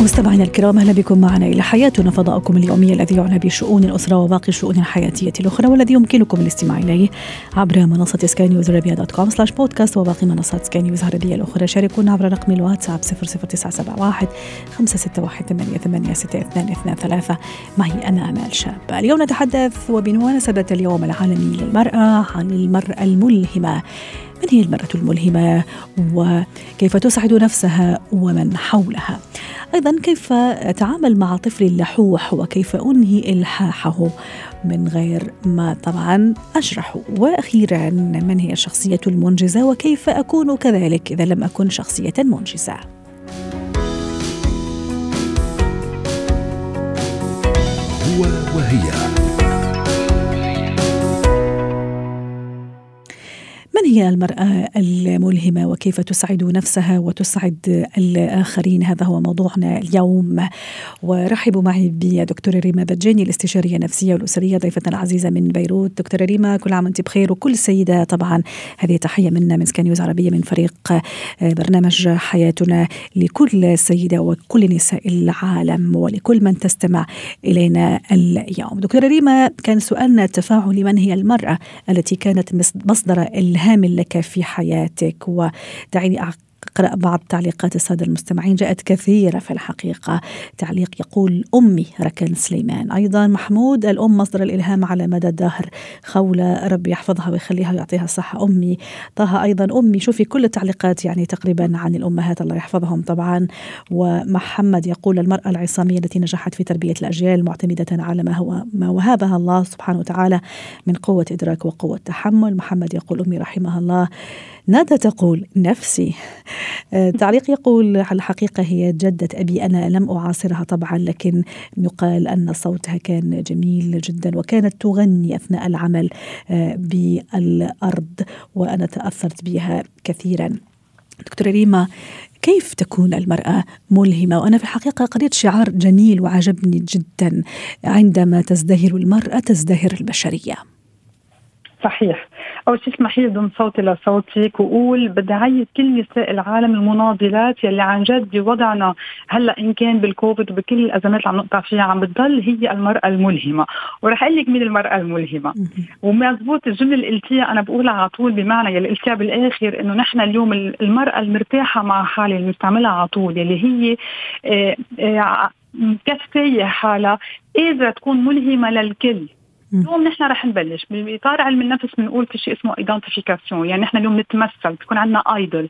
مستمعينا الكرام أهلا بكم معنا إلى حياتنا. فضاؤكم اليومي الذي يعنى بشؤون الأسرة وباقي الشؤون الحياتية الأخرى والذي يمكنكم الاستماع إليه عبر منصة سكاي نيوز dot com slash بودكاست وباقي منصات سكاي نيوز العربية الأخرى. شاركونا عبر رقم الواتساب 00971 561 886223 معي أنا آمال شاب. اليوم نتحدث وبمناسبه اليوم العالمي للمرأة عن المرأة الملهمة. من هي المرأة الملهمة؟ وكيف تسعد نفسها؟ ومن حولها؟ أيضا كيف أتعامل مع طفلي اللحوح وكيف أنهي إلحاحه من غير ما طبعا أجرحه وأخيرا من هي الشخصية المنجزة وكيف أكون كذلك إذا لم أكن شخصية منجزة؟ هو وهي. هي المرأة الملهمة وكيف تسعد نفسها وتسعد الآخرين؟ هذا هو موضوعنا اليوم. ورحبوا معي بدكتورة ريما بجاني الاستشارية النفسية والأسرية ضيفتنا العزيزة من بيروت. دكتورة ريما كل عام وانت بخير وكل سيدة طبعا. هذه تحية منا من سكان نيوز عربية من فريق برنامج حياتنا لكل سيدة وكل نساء العالم ولكل من تستمع إلينا اليوم. دكتورة ريما كان سؤالنا التفاعلي من هي المرأة التي كانت مصدر هامل لك في حياتك ودعيني أقرأ بعض تعليقات السادة المستمعين جاءت كثيرة في الحقيقة. تعليق يقول أمي ركن سليمان. أيضا محمود الأم مصدر الإلهام على مدى الدهر. خولة ربي يحفظها ويخليها ويعطيها الصحة. أمي طه أيضا أمي شوفي كل التعليقات يعني تقريبا عن الأمهات الله يحفظهم طبعا. ومحمد يقول المرأة العصامية التي نجحت في تربية الأجيال معتمدة على ما هو ما وهبها الله سبحانه وتعالى من قوة إدراك وقوة تحمل. محمد يقول أمي رحمها الله. ندى تقول نفسي. آه، تعليق يقول الحقيقة هي جدة أبي. أنا لم أعاصرها طبعا لكن يقال أن صوتها كان جميل جدا وكانت تغني أثناء العمل آه، بالأرض وأنا تأثرت بها كثيرا. دكتورة ريما كيف تكون المرأة ملهمة؟ وأنا في الحقيقة قريت شعار جميل وعجبني جدا. عندما تزدهر المرأة تزدهر البشرية. صحيح. اول شيء اسمحي لي ضم صوتي لصوتك وقول بدي أعيد كل نساء العالم المناضلات يلي عن جد بوضعنا هلأ إن كان بالكوفيد وبكل الأزمات اللي عم نقطع فيها عم بتضل هي المرأة الملهمة. ورح أقول لك مين المرأة الملهمة. ومزبوط الجملة اللي قلتيها أنا بقولها على طول بمعنى يلي قلتيها بالآخر إنه نحن اليوم المرأة المرتاحة مع حالها اللي بنستعملها على طول يلي هي آه، آه، مكفيه حالها. قادره تكون ملهمة للكل اليوم نحن رح نبلش. باطار علم النفس بنقول في شيء اسمه identification يعني نحن اليوم نتمثل بتكون عندنا idol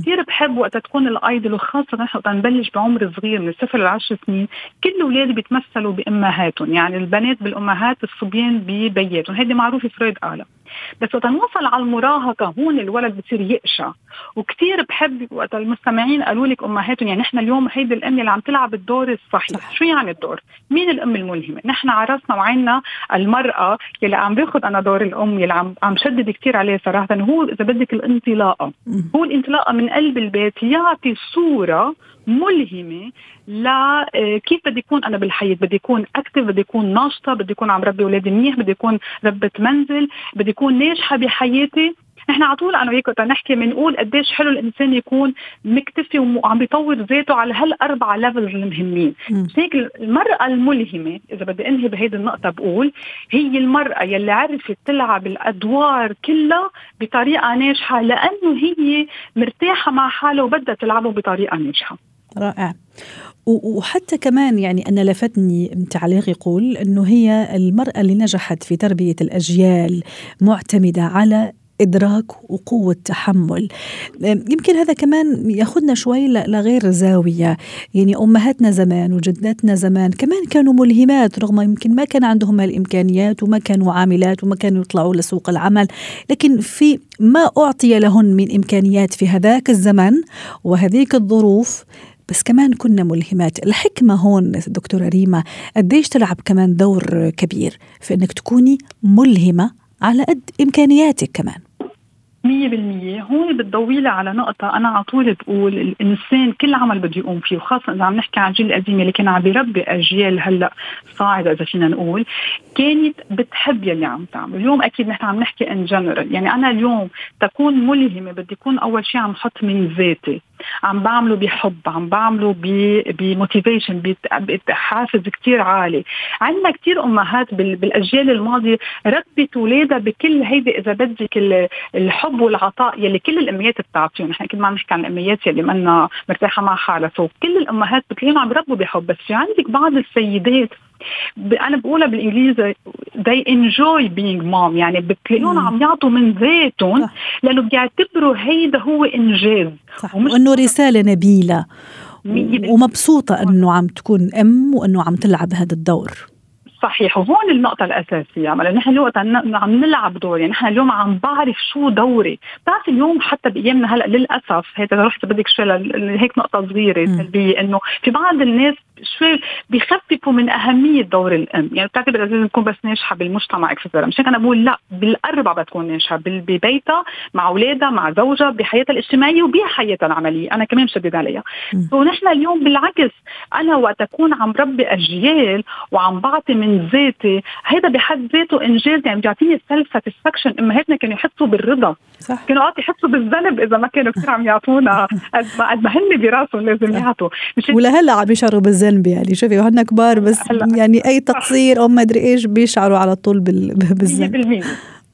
كثير بحب وقت تكون ال idol وخاصة نحن وقت نبلش بعمر صغير من الصفر للعشر سنين كل الأولاد بيتمثلوا بأمهاتهم. يعني البنات بالأمهات الصبيان ببياتهم. هيدي معروفة فرويد قالها بس وقت نوصل على المراهقة هون الولد بصير يقشع. وكثير بحب وقت المستمعين قالوا لك أمهاتهم يعني نحن اليوم هيدي الأم اللي عم تلعب الدور الصحيح. صح. شو يعني الدور؟ مين الأم الملهمة؟ نحن ع راسنا وعينا المرأة اللي عم باخذ أنا دور الأم اللي عم عم شدد كثير عليه صراحة. هو إذا بدك الانطلاقة هو الانطلاقة من قلب البيت يعطي صورة ملهمة لا آه، بدي يكون أنا بالحياة؟ بدي يكون active بدي يكون ناشطة بدي يكون عم ربي أولادي منيح بدي يكون ربة منزل بدي يكون ناجحة بحياتي. نحن على طول أنا وياك نحكي بنقول قديش حلو الإنسان يكون مكتفي وعم بيطور ذاته على هالاربعه levels المهمين. هيك المرأة الملهمة إذا بدي أنهي بهيدي النقطة بقول هي المرأة يلي عرفت تلعب الأدوار كلها بطريقة ناجحة لأنه هي مرتاحة مع حالها وبدها تلعبه بطريقة ناجحة. رائع. وحتى كمان يعني أنا لفتني تعليق يقول أنه هي المرأة اللي نجحت في تربية الأجيال معتمدة على إدراك وقوة تحمل. يمكن هذا كمان ياخذنا شوي لغير زاوية. يعني أمهاتنا زمان وجداتنا زمان كمان كانوا ملهمات رغم يمكن ما كان عندهم الإمكانيات وما كانوا عاملات وما كانوا يطلعوا لسوق العمل. لكن في ما أعطي لهن من إمكانيات في هذاك الزمن وهذيك الظروف بس كمان كنا ملهمات. الحكمة هون دكتورة ريما قديش تلعب كمان دور كبير في أنك تكوني ملهمة على قد إمكانياتك كمان. مية بالمية. هون بتضوي على نقطة أنا على طول بقول الإنسان كل عمل بده يقوم فيه وخاصة إذا عم نحكي عن الجيل القديم اللي كان عم بيربي أجيال هلأ صاعدة إذا فينا نقول كانت بتحب يلي عم تعمل. اليوم أكيد نحن عم نحكي in general يعني أنا اليوم تكون ملهمة بدي يكون أول شيء عم حط من ذاتي. عم بعمله بحب عم بعمله ب motivation بحافز كتير عالي. عندنا كتير أمهات بالأجيال الماضية ربت اولادها بكل هيدي إذا بدك الحب والعطاء يلي كل الاميات بتعطيهم. نحن كل ما عم نحكي عن الاميات يلي منا مرتاحة مع حالها. so كل الأمهات بتلاقيهم عم يربوا بحب. بس في عندك بعض السيدات أنا بقولها بالإنجليزي they enjoy being mom. يعني بتلاقيهم عم يعطوا من ذاتهم لأنه بيعتبروا هيدا هو إنجاز. صح. وإنه رسالة نبيلة. ومبسوطة إنه عم تكون أم وإنه عم تلعب هذا الدور. صحيح. وهون النقطة الأساسية. لأن نحن اليوم عم نلعب دور يعني نحن اليوم عم بعرف شو دوري. بتعرف اليوم حتى بأيامنا هلأ للأسف هيك رحت بدك شوي هيك نقطة صغيرة سلبية إنه في بعض الناس شوي بيخففوا من أهمية دور الأم، يعني بتعتبر لازم تكون بس ناجحة بالمجتمع etcetera، مشان أنا بقول لا بالاربع بتكون ناجحة ببيتها مع أولادها مع زوجها بحياتها الاجتماعية وبحياتها العملية، أنا كمان مشدد عليها. ونحن اليوم بالعكس أنا وقت أكون عم ربي أجيال وعم بعطي من ذاتي، هذا بحد ذاته إنجاز. يعني بيعطيني self satisfaction، امهاتنا كانوا يحسوا بالرضا. صح. كانوا اوقات يحسوا بالذنب إذا ما كانوا كثير عم يعطونا. قد ما قد ما هن براسهم لازم يعطوا. ولهلا عم يشعروا بالذنب يعني. شوفي وهن كبار بس يعني أي تقصير أو ما أدري إيش بيشعروا على طول بالذنب.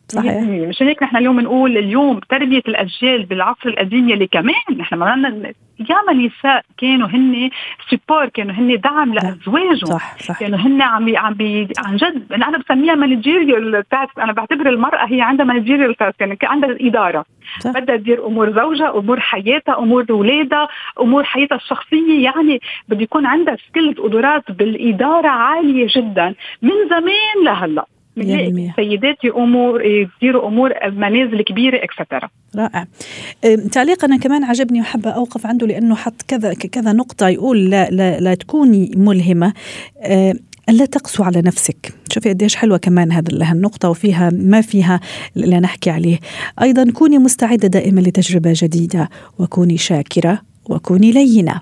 صحيح. مشان هيك نحن اليوم نقول اليوم تربية الأجيال بالعصر القديم يلي كمان نحن ما ياما نساء كانوا هن support كانوا هن دعم لأزواجهم. صح صح. كانوا هن عم عم بي عن جد أنا بسميها managerial task أنا بعتبر المرأة هي عندها managerial task يعني عندها الاداره بدها تدير أمور زوجها أمور حياتها أمور اولادها أمور حياتها الشخصية. يعني بده يكون عندها skills قدرات بالإدارة عالية جدا من زمان لهلأ. السيدات يقوموا يديروا أمور منازل كبيره etcetera رائع. تعليق أنا كمان عجبني وحابة أوقف عنده لأنه حط كذا كذا نقطة يقول لا لا, لا تكوني ملهمة. ألا تقسو على نفسك. شوفي قديش حلوة كمان هذا النقطة وفيها ما فيها اللي نحكي عليه. أيضا كوني مستعدة دائما لتجربة جديدة وكوني شاكرة وكوني لينة.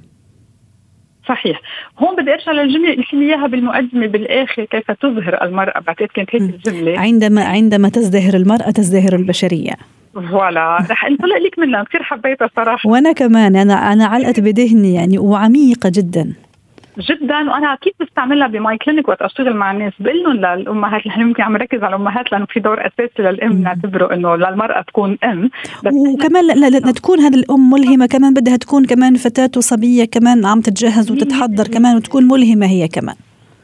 صحيح. هون بدي ارجع للجملة اللي إياها بالمقدمة بالآخر كيف تزهر المرأة؟ بعتقد كانت هيك الجملة. عندما عندما تزدهر المرأة تزدهر البشرية. voilà. رح انطلق لك منها. كثير حبيتها صراحة. وأنا كمان أنا أنا علقت بذهني يعني وعميقة جدا. جدا وأنا أكيد بستعملها ب my clinic وقت اشتغل مع الناس. بقول لهم للأمهات نحن ممكن عم نركز على الأمهات لأنه في دور أساسي للأم نعتبره إنه للمرأة تكون أم. وكمان لا لا تكون هذه الأم ملهمة كمان بدها تكون كمان فتاة وصبية كمان عم تتجهز وتتحضر كمان وتكون ملهمة هي كمان.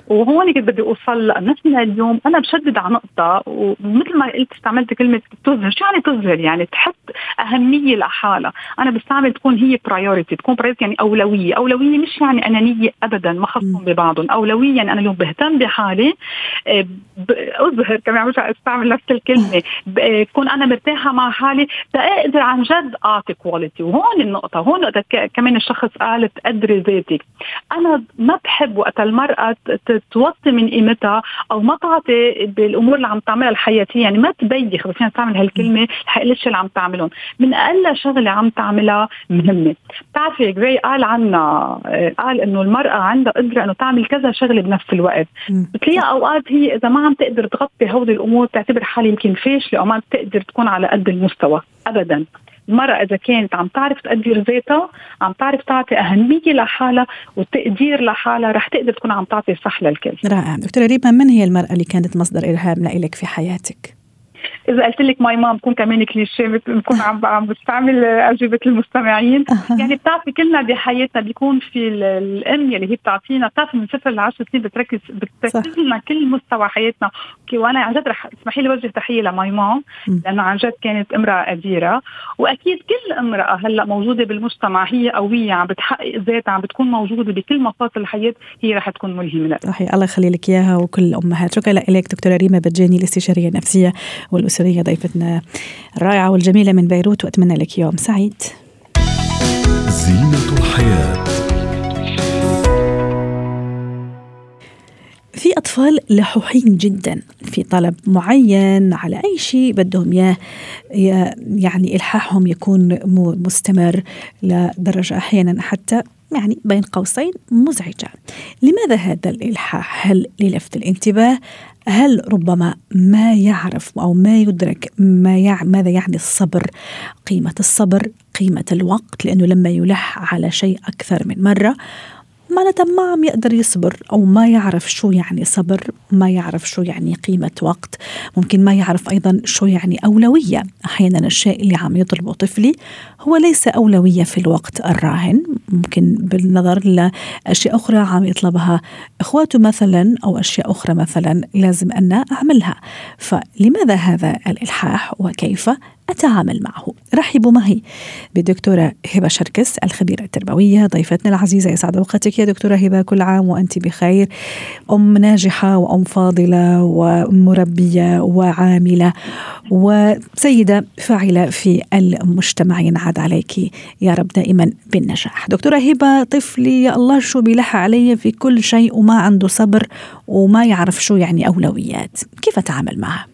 وهون كنت بدي أوصل نحن اليوم أنا بشدد على نقطة ومثل ما قلت استعملت كلمة تزهر، شو يعني تزهر؟ يعني تحط أهمية لحالها، أنا بستعمل تكون هي priority، تكون priority يعني أولوية، أولوية مش يعني انانيه ابدا ما خصهم ببعضهم، أولوية يعني أنا اليوم بهتم بحالي آه، أزهر كمان مش أستعمل نفس الكلمة، بكون أنا مرتاحة مع حالي. تقدر عن جد أعطي quality، وهون النقطة، هون نقطة كمان الشخص قال تقدري ذاتك، أنا ما بحب وقت المرأة توطي من قيمتها أو ما تعطي بالأمور اللي عم تعملها الحياتية. يعني ما تبيخ بس تعمل هالكلمة الاشياء اللي عم تعملهم؟ من أقل شغلة عم تعملها مهمه بتعرفي Gray قال عنا قال إنه المرأة عندها قدرة إنه تعمل كذا شغلة بنفس الوقت. بتلاقيها أوقات هي إذا ما عم تقدر تغطي هودي الأمور بتعتبر حالها يمكن فاشله أو ما بتقدر تكون على قد المستوى. ابدا. المرأة إذا كانت عم تعرف تقدر ذاتها عم تعرف تعطي أهمية لحالها وتقدير لحالها رح تقدر تكون عم تعطي صح للكل. رائع. دكتورة ريما من هي المرأة اللي كانت مصدر إلهام لإلك في حياتك؟ إذا قلت لك ماي مام بكون كمان كليشيه بكون عم عم بستعمل أجوبة المستمعين. يعني بتعرفي كلنا بحياتنا بيكون في الأم اللي هي بتعطينا بتعرفي من صفر ل 10 سنين بتركز بتركز لنا كل مستوى حياتنا. وأنا عن جد رح اسمحي لي وجه تحية لماي مام لأنه عن جد كانت امرأة قديره وأكيد كل امرأة هلأ موجودة بالمجتمع هي قوية عم بتحقق ذاتها عم بتكون موجودة بكل مفاصل الحياة هي رح تكون ملهمة صحيح. الله يخلي لك إياها وكل الامهات شكرا لك دكتورة ريما بتجاني الاستشارية النفسية والأسرية ضيفتنا الرائعة والجميلة من بيروت وأتمنى لك يوم سعيد. زينة الحياة. في أطفال لحوحين جدا في طلب معين على أي شيء بدهم إياه يعني إلحاحهم يكون مستمر لدرجة أحيانا حتى يعني بين قوسين مزعجة لماذا هذا الإلحاح؟ هل للفت الانتباه؟ هل ربما ما يعرف أو ما يدرك ما يع... ماذا يعني الصبر قيمة الصبر قيمة الوقت لأنه لما يلح على شيء أكثر من مرة معناتها ما عم يقدر يصبر أو ما يعرف شو يعني صبر ما يعرف شو يعني قيمة وقت ممكن ما يعرف أيضا شو يعني أولوية أحيانا الشيء اللي عم يطلبه طفلي هو ليس أولوية في الوقت الراهن ممكن بالنظر لأشياء أخرى عم يطلبها. إخواته مثلا أو أشياء أخرى مثلا لازم أن أعملها. فلماذا هذا الإلحاح وكيف أتعامل معه؟ رحبوا معي بالدكتورة هبة شركس الخبيرة التربوية ضيفتنا العزيزة يسعد أوقاتك يا دكتورة هبة كل عام وأنت بخير. أم ناجحة وأم فاضلة ومربية وعاملة وسيدة فاعلة في المجتمع ينعاد عليك يا رب دائما بالنجاح. دكتورة هبة طفلي يا الله شو بيلح علي في كل شيء وما عنده صبر وما يعرف شو يعني أولويات. كيف أتعامل معه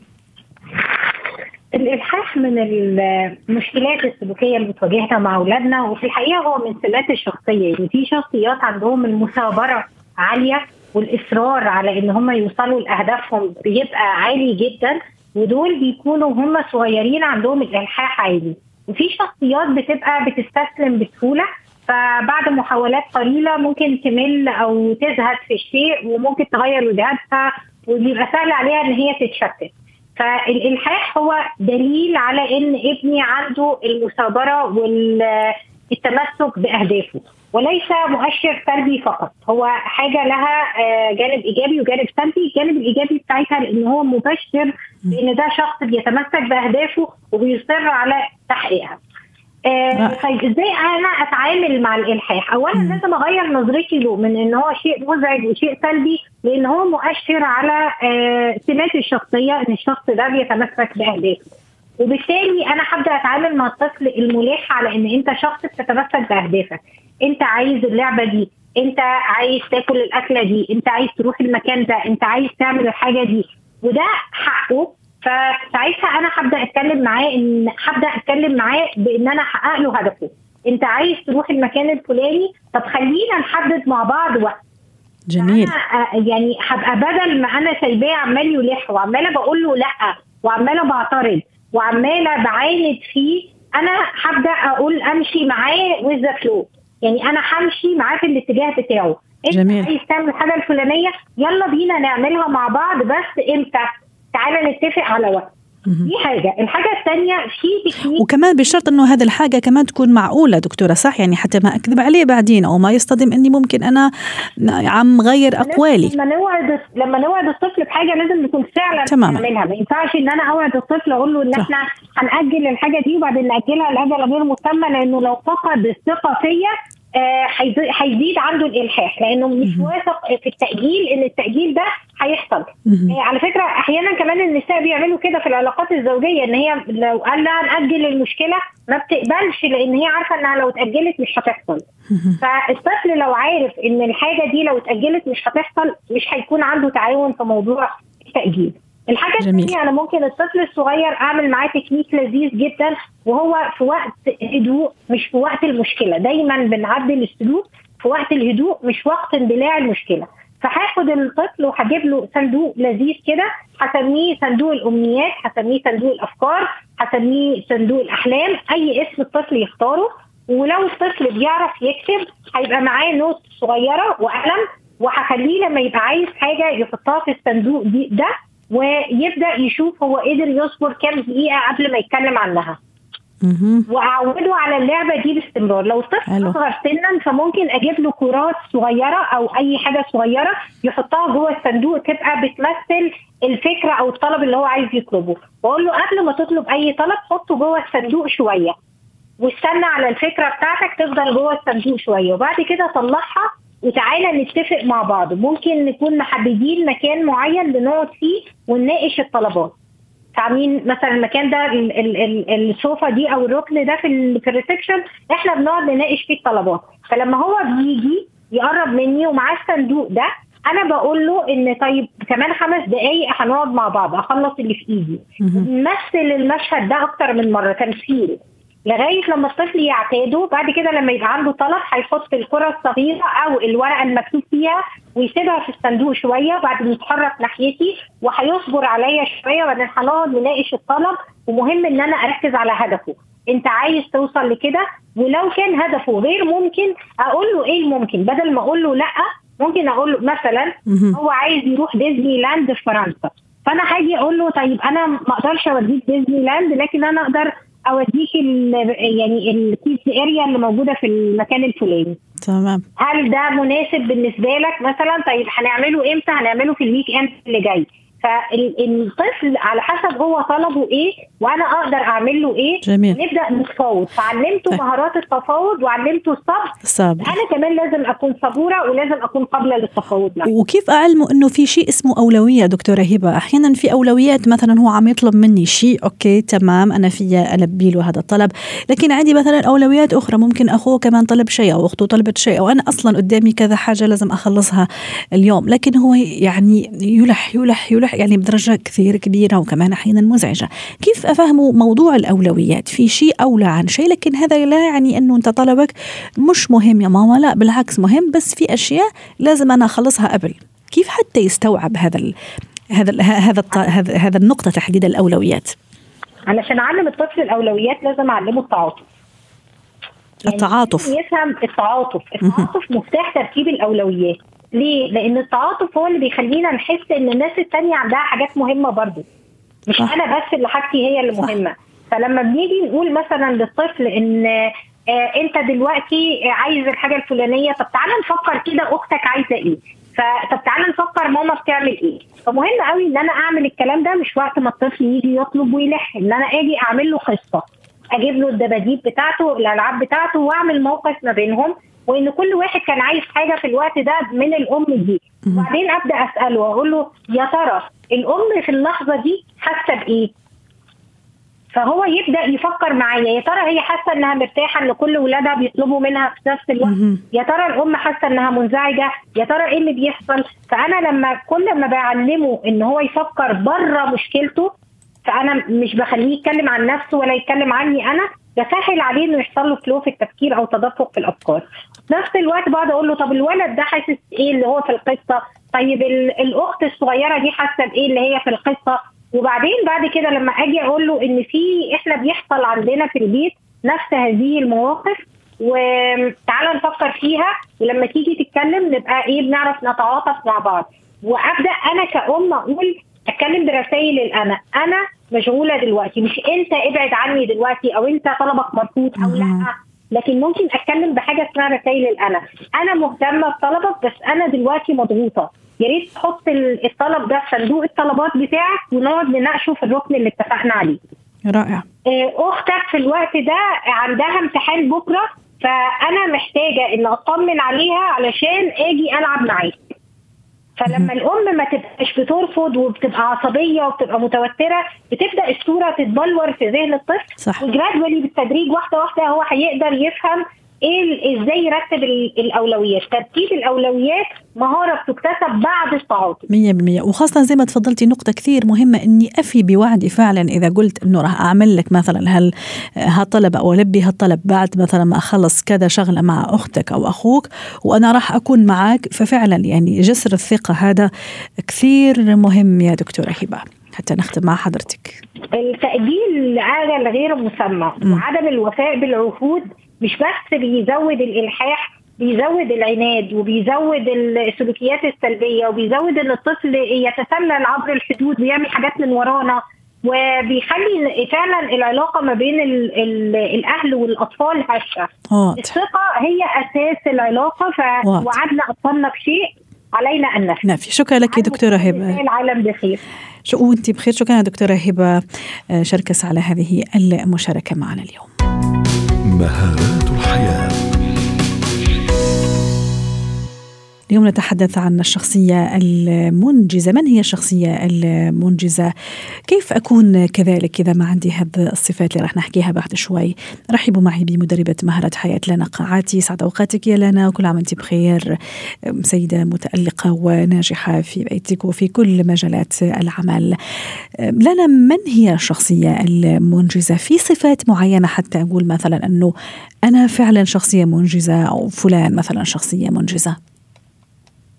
الإلحاح من المشكلات السلوكية اللي بتواجهنا مع أولادنا وفي الحقيقة هو من سمات الشخصية. يعني في شخصيات عندهم المثابرة عالية والإصرار على إن هم يوصلوا لأهدافهم بيبقى عالي جدا ودول بيكونوا هم صغيرين عندهم الإلحاح عالي. وفي شخصيات بتبقى بتستسلم بسهولة فبعد محاولات قليلة ممكن تمل أو تزهد في الشيء وممكن تغير وجهتها وبيبقى سهل عليها إن هي تتشتت. فالإلحاح هو دليل على إن ابني عنده المثابرة والتمسك بأهدافه وليس مؤشر سلبي فقط. هو حاجة لها آه، جانب إيجابي وجانب سلبي. الجانب الإيجابي بتاعتها لأن هو مبشر بإن ده شخص بيتمسك بأهدافه وبيصر على تحقيقها. طيب إزاي أنا أتعامل مع الإلحاح؟ اولا. لازم أغير نظرتي له من إن هو شيء مزعج وشيء سلبي لإن هو مؤشر على آه سمات الشخصية إن الشخص ده بيتمسك بأهدافه. وبالتالي أنا هبدأ أتعامل مع الطفل الملح على إن أنت شخص بتتمسك بأهدافك. أنت عايز اللعبة دي، أنت عايز تاكل الأكلة دي، أنت عايز تروح المكان ده، أنت عايز تعمل الحاجة دي. وده حقه فساعتها أنا هبدأ أتكلم معاه إن هبدأ أتكلم معاه بإن أنا أحقق له هدفه. أنت عايز تروح المكان الفلاني؟ طب خلينا نحدد مع بعض وقت. جميل. أنا يعني هبقى بدل ما أنا سايباه عمال يلح وعمالة بقول له لأ وعمالة بعترض وعمالة بعاند فيه أنا هبدأ أقول أمشي معاه وذ فلو يعني أنا همشي معاه في الاتجاه بتاعه. أنت جميل. عايز تعمل الحاجة الفلانية؟ يلا بينا نعملها مع بعض بس إمتى؟ تعالى نتفق على وقت. دي حاجة. الحاجة الثانية في تكنيك. وكمان بشرط إنه هذه الحاجة كمان تكون معقولة دكتورة صح؟ يعني حتى ما أكذب عليه بعدين أو ما يصطدم إني ممكن أنا عم غير أقوالي. لما نوعد لما نوعد الطفل بحاجة لازم نكون فعلا تماما. نعملها ما ينفعش إن أنا أوعد الطفل أقول له إن صح. إحنا هنأجل الحاجة دي وبعدين نأجلها لاجل غير مسمى لأنه لو فقد الثقة فيا هيزيد عنده الإلحاح لأنه مش واثق في التأجيل إن التأجيل ده هيحصل. آه، على فكرة أحيانا كمان النساء بيعملوا كده في العلاقات الزوجية إن هي لو قال لها نأجل المشكلة ما بتقبلش لأن هي عارفة إنها لو اتأجلت مش هتحصل. فالطفل لو عارف إن الحاجة دي لو اتأجلت مش هتحصل مش هيكون عنده تعاون في موضوع التأجيل. الحاجة الثانية أنا ممكن الطفل الصغير أعمل معاه تكنيك لذيذ جدا وهو في وقت هدوء مش في وقت المشكلة. دايما بنعدل السلوك في وقت الهدوء مش وقت اندلاع المشكلة. فهاخد الطفل وهجيب له صندوق لذيذ كده هسميه صندوق الأمنيات هسميه صندوق الأفكار هسميه صندوق الأحلام أي اسم الطفل يختاره. ولو الطفل بيعرف يكتب هيبقى معاه نوت صغيرة وقلم وهخليه لما يبقى عايز حاجة يحطها في الصندوق دي ده ويبدأ يشوف هو قدر يصبر كام دقيقة قبل ما يتكلم عنها. وأعوده على اللعبة دي باستمرار. لو الطفل أصغر سنا فممكن أجيب له كرات صغيرة أو أي حاجة صغيرة يحطها جوه الصندوق تبقى بتمثل الفكرة أو الطلب اللي هو عايز يطلبه. وأقول له قبل ما تطلب أي طلب حطه جوه الصندوق شوية واستنى على الفكرة بتاعتك تفضل جوه الصندوق شوية وبعد كده طلعها وتعالى نتفق مع بعض. ممكن نكون محددين مكان معين بنقعد فيه ونناقش الطلبات. عاملين مثلا المكان ده السوفا دي أو الركن ده في في الريسبشن إحنا بنقعد نناقش فيه الطلبات. فلما هو بيجي يقرب مني ومعاه الصندوق ده أنا بقول له إن طيب كمان خمس دقائق هنقعد مع بعض أخلص اللي في إيدي. نمثل المشهد ده أكتر من مرة. تمثيل لغاية لما الطفل يعتاده بعد كده لما يبقى عنده طلب هيحط الكرة الصغيرة أو الورقة المكتوب فيها ويسيبها في الصندوق شوية وبعدين يتحرك ناحيتي وهيصبر عليا شوية وبعدين هنقعد نناقش الطلب. ومهم إن أنا أركز على هدفه. أنت عايز توصل لكده؟ ولو كان هدفه غير ممكن أقول له إيه الممكن؟ بدل ما أقول له لأ ممكن أقول له مثلا هو عايز يروح ديزني لاند في فرنسا. فأنا هاجي أقول له طيب أنا ما أقدرش أوديك ديزني لاند لكن أنا أقدر أوديك يعني ال kids area اللي موجودة في المكان الفلاني. تمام. هل ده مناسب بالنسبة لك؟ مثلا طيب هنعمله إمتى؟ هنعمله في ال weekend اللي جاي. فالطفل على حسب هو طلبه إيه وأنا أقدر أعمل له إيه جميل. نبدأ نتفاوض فعلمته طيب. مهارات التفاوض وعلمته الصبر. صبر. أنا كمان لازم أكون صبورة ولازم أكون قابلة للتفاوض معه وكيف اعلمه إنه في شيء اسمه أولوية دكتورة هبة؟ أحيانا في أولويات مثلا هو عم يطلب مني شيء okay تمام أنا فيا ألبي له هذا الطلب. لكن عندي مثلا أولويات أخرى ممكن أخوه كمان طلب شيء أو أخته طلبت شيء أو أنا أصلا قدامي كذا حاجة لازم أخلصها اليوم. لكن هو يعني يلح يلح يلح يعني بدرجة كثير كبيرة وكمان أحيانا مزعجة. كيف افهمه موضوع الأولويات؟ في شيء أولى عن شيء لكن هذا لا يعني أنه أنت طلبك مش مهم يا ماما لا بالعكس مهم بس في أشياء لازم أنا أخلصها قبل. كيف حتى يستوعب هذا ال هذا ال هذا الط- هذا النقطة تحديد الأولويات؟ علشان أعلم الطفل الأولويات لازم أعلمه التعاطف. يعني التعاطف. يفهم التعاطف. التعاطف مفتاح ترتيب الأولويات. ليه؟ لأن التعاطف هو اللي بيخلينا نحس إن الناس التانية عندها حاجات مهمة برضو. مش صح. أنا بس اللي حاجتي هي اللي صح. مهمة. فلما بنيجي نقول مثلا للطفل إن آه أنت دلوقتي عايز الحاجة الفلانية طب تعالى نفكر كده أختك عايزة إيه؟ فطب تعالى نفكر ماما بتعمل إيه؟ فمهم قوي إن أنا أعمل الكلام ده مش وقت ما الطفل يجي يطلب ويلح. إن أنا آجي أعمل له قصه أجيب له الدباديب بتاعته الالعاب بتاعته وأعمل موقف ما بينهم. وإن كل واحد كان عايز حاجة في الوقت ده من الأم دي. وبعدين أبدأ أسأله وأقول له يا ترى الأم في اللحظة دي حاسة بإيه؟ فهو يبدأ يفكر معايا. يا ترى هي حاسة إنها مرتاحة إن كل ولادها بيطلبوا منها في نفس الوقت. يا ترى الأم حاسة إنها منزعجة؟ يا ترى إيه اللي بيحصل؟ فأنا لما كل ما بعلمه إن هو يفكر بره مشكلته فأنا مش بخليه يتكلم عن نفسه ولا يتكلم عني أنا بسهل عليه إنه يحصل له فلو في التفكير أو تدفق في الأفكار. نفس الوقت بقعد أقول له طب الولد ده حاسس إيه اللي هو في القصة؟ طيب ال- الأخت الصغيرة دي حاسة بإيه اللي هي في القصة؟ وبعدين بعد كده لما أجي أقول له إن في إحنا بيحصل عندنا في البيت نفس هذه المواقف وتعالى نفكر فيها ولما تيجي تتكلم نبقى إيه بنعرف نتعاطف مع بعض. وأبدأ أنا كأم أقول أتكلم برسائل الانا أنا مشغولة دلوقتي. مش أنت ابعد عني دلوقتي أو أنت طلبك مرفوض أو لأ. لكن ممكن أتكلم بحاجة اسمها رسائل الانا أنا مهتمة بطلبك بس أنا دلوقتي مضغوطة. يا ريت تحط ال- الطلب ده في صندوق الطلبات بتاعك ونقعد نناقشه في الركن اللي اتفقنا عليه. رائع. آه، أختك في الوقت ده عندها امتحان بكرة فأنا محتاجة إن أطمن عليها علشان آجي ألعب معاك فلما الأم ما تبقاش بترفض وبتبقى عصبية وبتبقى متوترة بتبدأ الصورة تتبلور في ذهن الطفل صح. وجرادولي بالتدريج واحدة واحدة هو هيقدر يفهم إيه إزاي يرتب ال- الأولويات؟ ترتيب الأولويات مهارة بتكتسب بعد التعاطي. مية بالمية. وخاصة زي ما تفضلتي نقطة كثير مهمة إني أفي بوعدي فعلا إذا قلت إنه راح أعمل لك مثلا هال هالطلب أو ألبي هالطلب بعد مثلا ما أخلص كذا شغلة مع أختك أو أخوك وأنا راح أكون معك ففعلا يعني جسر الثقة هذا كثير مهم يا دكتورة هبة. حتى نختم مع حضرتك. التأجيل لأجل غير مسمى وعدم الوفاء بالعهود مش بس بيزود الإلحاح بيزود العناد وبيزود السلوكيات السلبية وبيزود إن الطفل يتسلل عبر الحدود ويعمل حاجات من ورانا وبيخلي فعلا العلاقة ما بين ال ال الأهل والأطفال هشة. واضح. الثقة هي أساس العلاقة واضح. فوعدنا أطفالنا بشيء علينا أن نفعل نافي شكرا لك دكتورة هبة. العالم بخير. وانت بخير. شكرا يا دكتورة هبة آه، شركس على هذه المشاركة معنا اليوم. مهارات اليوم نتحدث عن الشخصية المنجزة. من هي الشخصية المنجزة؟ كيف أكون كذلك؟ إذا ما عندي هذه الصفات اللي راح نحكيها بعد شوي. رحبوا معي بمدربة مهارة حياة لنا قاعاتي سعد أوقاتك يا لنا. وكل عام وأنت بخير. سيدة متألقة وناجحة في بيتك وفي كل مجالات العمل. لنا من هي الشخصية المنجزة؟ في صفات معينة حتى أقول مثلا أنه أنا فعلا شخصية منجزة أو فلان مثلا شخصية منجزة.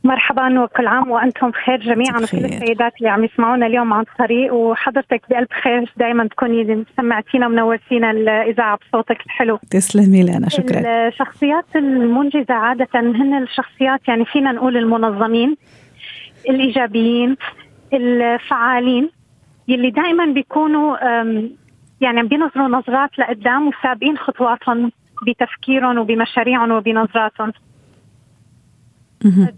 مرحبا وكل عام وأنتم بخير جميعا وكل السيدات اللي عم يسمعونا اليوم عن الطريق وحضرتك بألف خير دائما تكوني سمعتينا ومنورتينا الإذاعة بصوتك الحلو. تسلمي لي أنا شكرا. الشخصيات المنجزة عادة هن الشخصيات يعني فينا نقول المنظمين الإيجابيين الفعالين يلي دائما بيكونوا يعني بينظروا نظرات لقدام وسابقين خطواتهم بتفكيرهم وبمشاريعهم وبنظراتهم.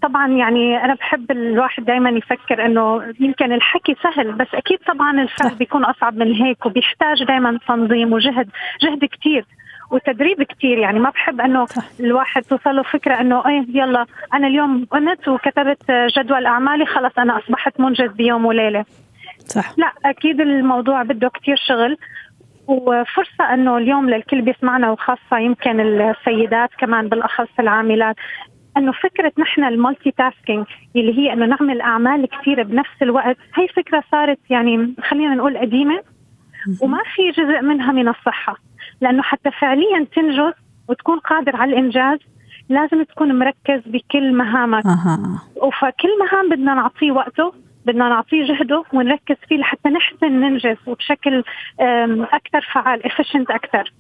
طبعا يعني أنا بحب الواحد دائما يفكر إنه يمكن الحكي سهل بس أكيد طبعا الفعل بيكون أصعب من هيك وبيحتاج دائما تنظيم وجهد جهد كثير وتدريب كثير يعني ما بحب إنه. الواحد توصل له فكرة إنه إيه يلا أنا اليوم قمت وكتبت جدول أعمالي خلص أنا أصبحت منجز بيوم وليلة. صح. لا أكيد الموضوع بده كثير شغل وفرصة أنه اليوم للكل بيسمعنا وخاصة يمكن السيدات كمان بالأخص العاملات. إنه فكرة نحن ال multitasking اللي هي إنه نعمل أعمال كثيره بنفس الوقت هي فكرة صارت يعني خلينا نقول قديمة وما في جزء منها من الصحة لأنه حتى فعليا تنجز وتكون قادر على الإنجاز لازم تكون مركز بكل مهامك أه. وفكل مهام بدنا نعطيه وقته بدنا نعطيه جهده ونركز فيه لحتى نحسن ننجز وبشكل أكثر فعال efficient أكثر.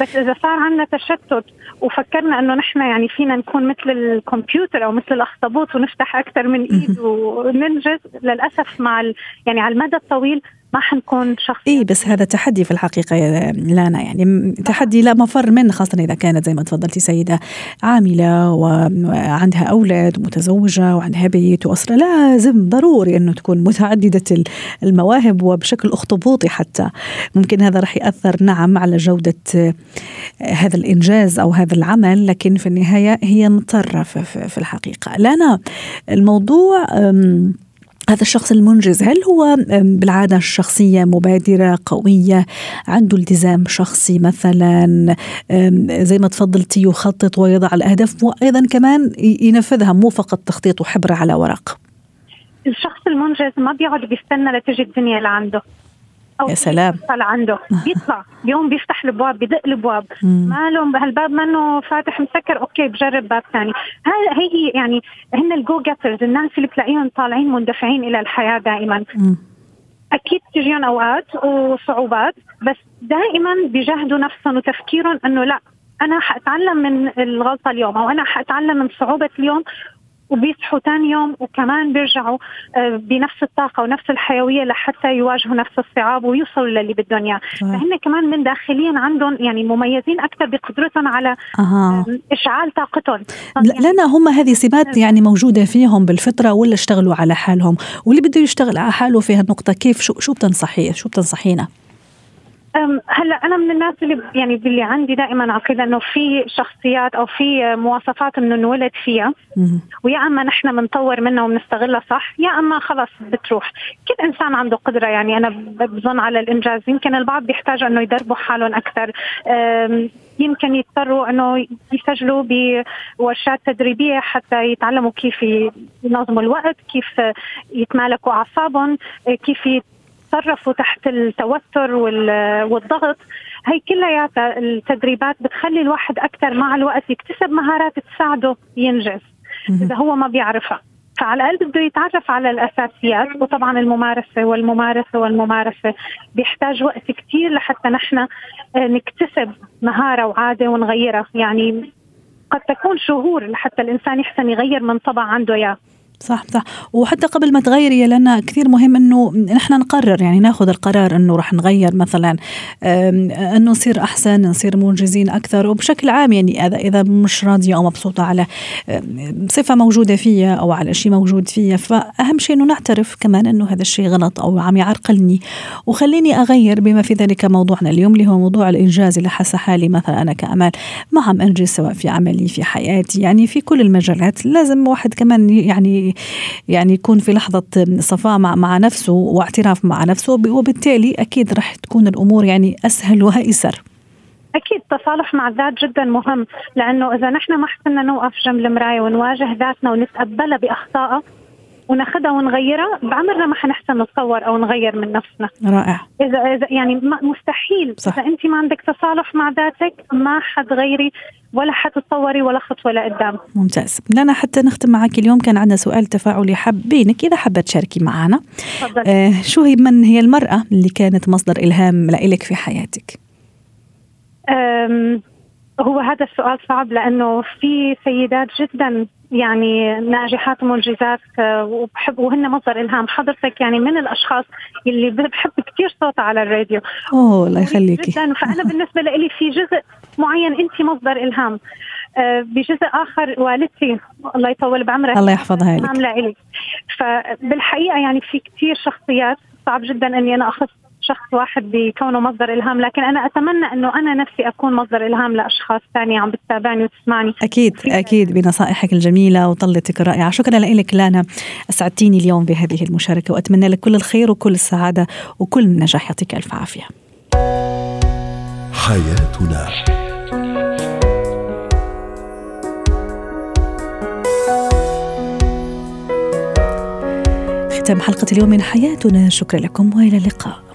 بس إذا صار عندنا تشتت وفكرنا إنه نحن يعني فينا نكون مثل الكمبيوتر أو مثل الأخطبوط ونفتح أكثر من إيد وننجز للأسف مع يعني على المدى الطويل ما حنكون شخص اي بس هذا تحدي في الحقيقة يا لانا يعني تحدي لا مفر منه خاصة إذا كانت زي ما تفضلتي سيدة عاملة وعندها أولاد ومتزوجة وعندها بيت وأسرة لازم ضروري إنه تكون متعددة المواهب وبشكل أخطبوطي حتى. ممكن هذا راح يأثر نعم على جودة هذا الإنجاز أو هذا العمل لكن في النهاية هي مضطرة في الحقيقة. لانا الموضوع هذا الشخص المنجز هل هو بالعادة شخصية مبادرة قوية عنده التزام شخصي مثلا زي ما تفضلتي يخطط ويضع الأهداف وأيضا كمان ينفذها مو فقط تخطيط وحبر على ورق؟ الشخص المنجز ما بيقعد بيستنى لتجي الدنيا لعندده أو يا سلام. يطلع عنده. بيطلع. اليوم بيفتح الابواب بدق الابواب ما له هالباب منه فاتح مسكر. okay بجرب باب ثاني. هاي هي يعني هن ال go-getters الناس اللي بتلاقيهم طالعين مندفعين إلى الحياة دائما. أكيد تجيهم أوقات وصعوبات بس دائما بيجاهدوا نفسهم وتفكيرهم إنه لا أنا حأتعلم من الغلطة اليوم أو أنا حأتعلم من صعوبة اليوم وبيصحوا ثاني يوم وكمان بيرجعوا آه، بنفس الطاقة ونفس الحيوية لحتى يواجهوا نفس الصعاب ويوصلوا للي بدهم إياه، فهن كمان من داخليا عندهم يعني مميزين أكثر بقدرتهم على أه. إشعال طاقتهم. لنا هم هذه سمات يعني موجودة فيهم بالفطرة ولا اشتغلوا على حالهم؟ واللي بده يشتغل على حاله في هالنقطة كيف؟ شو شو بتنصحيه؟ شو بتنصحينا؟ هلا أنا من الناس اللي يعني اللي عندي دائما عقيدة إنه في شخصيات أو في مواصفات انه نولد فيها. ويا أما نحن بنطور منها وبنستغلها صح يا أما خلص بتروح. كل إنسان عنده قدرة يعني أنا بظن على الإنجاز. يمكن البعض بيحتاجوا إنه يدربوا حالهم أكثر. يمكن يضطروا إنه يسجلوا بورشات تدريبية حتى يتعلموا كيف ينظموا الوقت كيف يتمالكوا أعصابهم كيف يتصرفوا تحت التوتر والضغط هي كلياتها التدريبات بتخلي الواحد أكثر مع الوقت يكتسب مهارات تساعده ينجز إذا هو ما بيعرفها. فعلى الأقل بده يتعرف على الأساسيات وطبعا الممارسة والممارسة والممارسة. بيحتاج وقت كثير لحتى نحن آه، نكتسب مهارة وعادة ونغيرها. يعني قد تكون شهور لحتى الإنسان يحسن يغير من طبع عنده اياه صح صح. وحتى قبل ما تغيري لأن كثير مهم أنه نحن نقرر يعني ناخذ القرار أنه راح نغير مثلا أنه نصير أحسن نصير منجزين أكثر. وبشكل عام يعني إذا إذا مش راضية أو مبسوطة على صفة موجودة فيا أو على شيء موجود فيا فأهم شيء أنه نعترف كمان أنه هذا الشيء غلط أو عم يعرقلني. وخليني أغير بما في ذلك موضوعنا اليوم اللي هو موضوع الإنجاز اللي حاسة حالي مثلا أنا كأمال ما عم أنجز سواء في عملي في حياتي يعني في كل المجالات. لازم واحد كمان يعني يعني يكون في لحظة صفاء مع, مع نفسه واعتراف مع نفسه وبالتالي أكيد رح تكون الأمور يعني أسهل وأيسر. أكيد التصالح مع الذات جدا مهم لأنه إذا نحن ما حسنا نوقف جنب المراية ونواجه ذاتنا ونتقبلها بأخطائها وناخذها ونغيرها بعمرنا ما حنحسن نتصور أو نغير من نفسنا. رائع. اذا اذا يعني مستحيل. صح. إذا أنت ما عندك تصالح مع ذاتك ما حتغيري ولا حتتصوري ولا خطوة لقدام ممتاز. لنا حتى نختم معك اليوم. كان عندنا سؤال تفاعلي حابينك. إذا حابة تشاركي معنا آه شو هي من هي المرأة اللي كانت مصدر إلهام لإلك في حياتك؟ هو هذا السؤال صعب لأنه في سيدات جدا يعني ناجحات ومنجزات آه، وبحب وهن مصدر إلهام. حضرتك يعني من الأشخاص اللي بحب كثير صوتها على الراديو. أوه الله يخليكي. جدا. فأنا بالنسبة لي في جزء معين انت مصدر إلهام آه، بجزء آخر والدتي الله يطول بعمرها الله يحفظها لك. فبالحقيقة يعني في كثير شخصيات صعب جدا إني أنا اخص شخص واحد بكونه مصدر إلهام لكن أنا أتمنى إنه أنا نفسي أكون مصدر إلهام لأشخاص ثانية عم بتتابعني وتسمعني. أكيد أكيد بنصائحك الجميلة وطلتك الرائعة. شكرا لك لانا أسعدتيني اليوم بهذه المشاركة وأتمنى لك كل الخير وكل السعادة وكل النجاح. يعطيك ألف عافية. حياتنا. ختام حلقة اليوم من حياتنا. شكرا لكم وإلى اللقاء.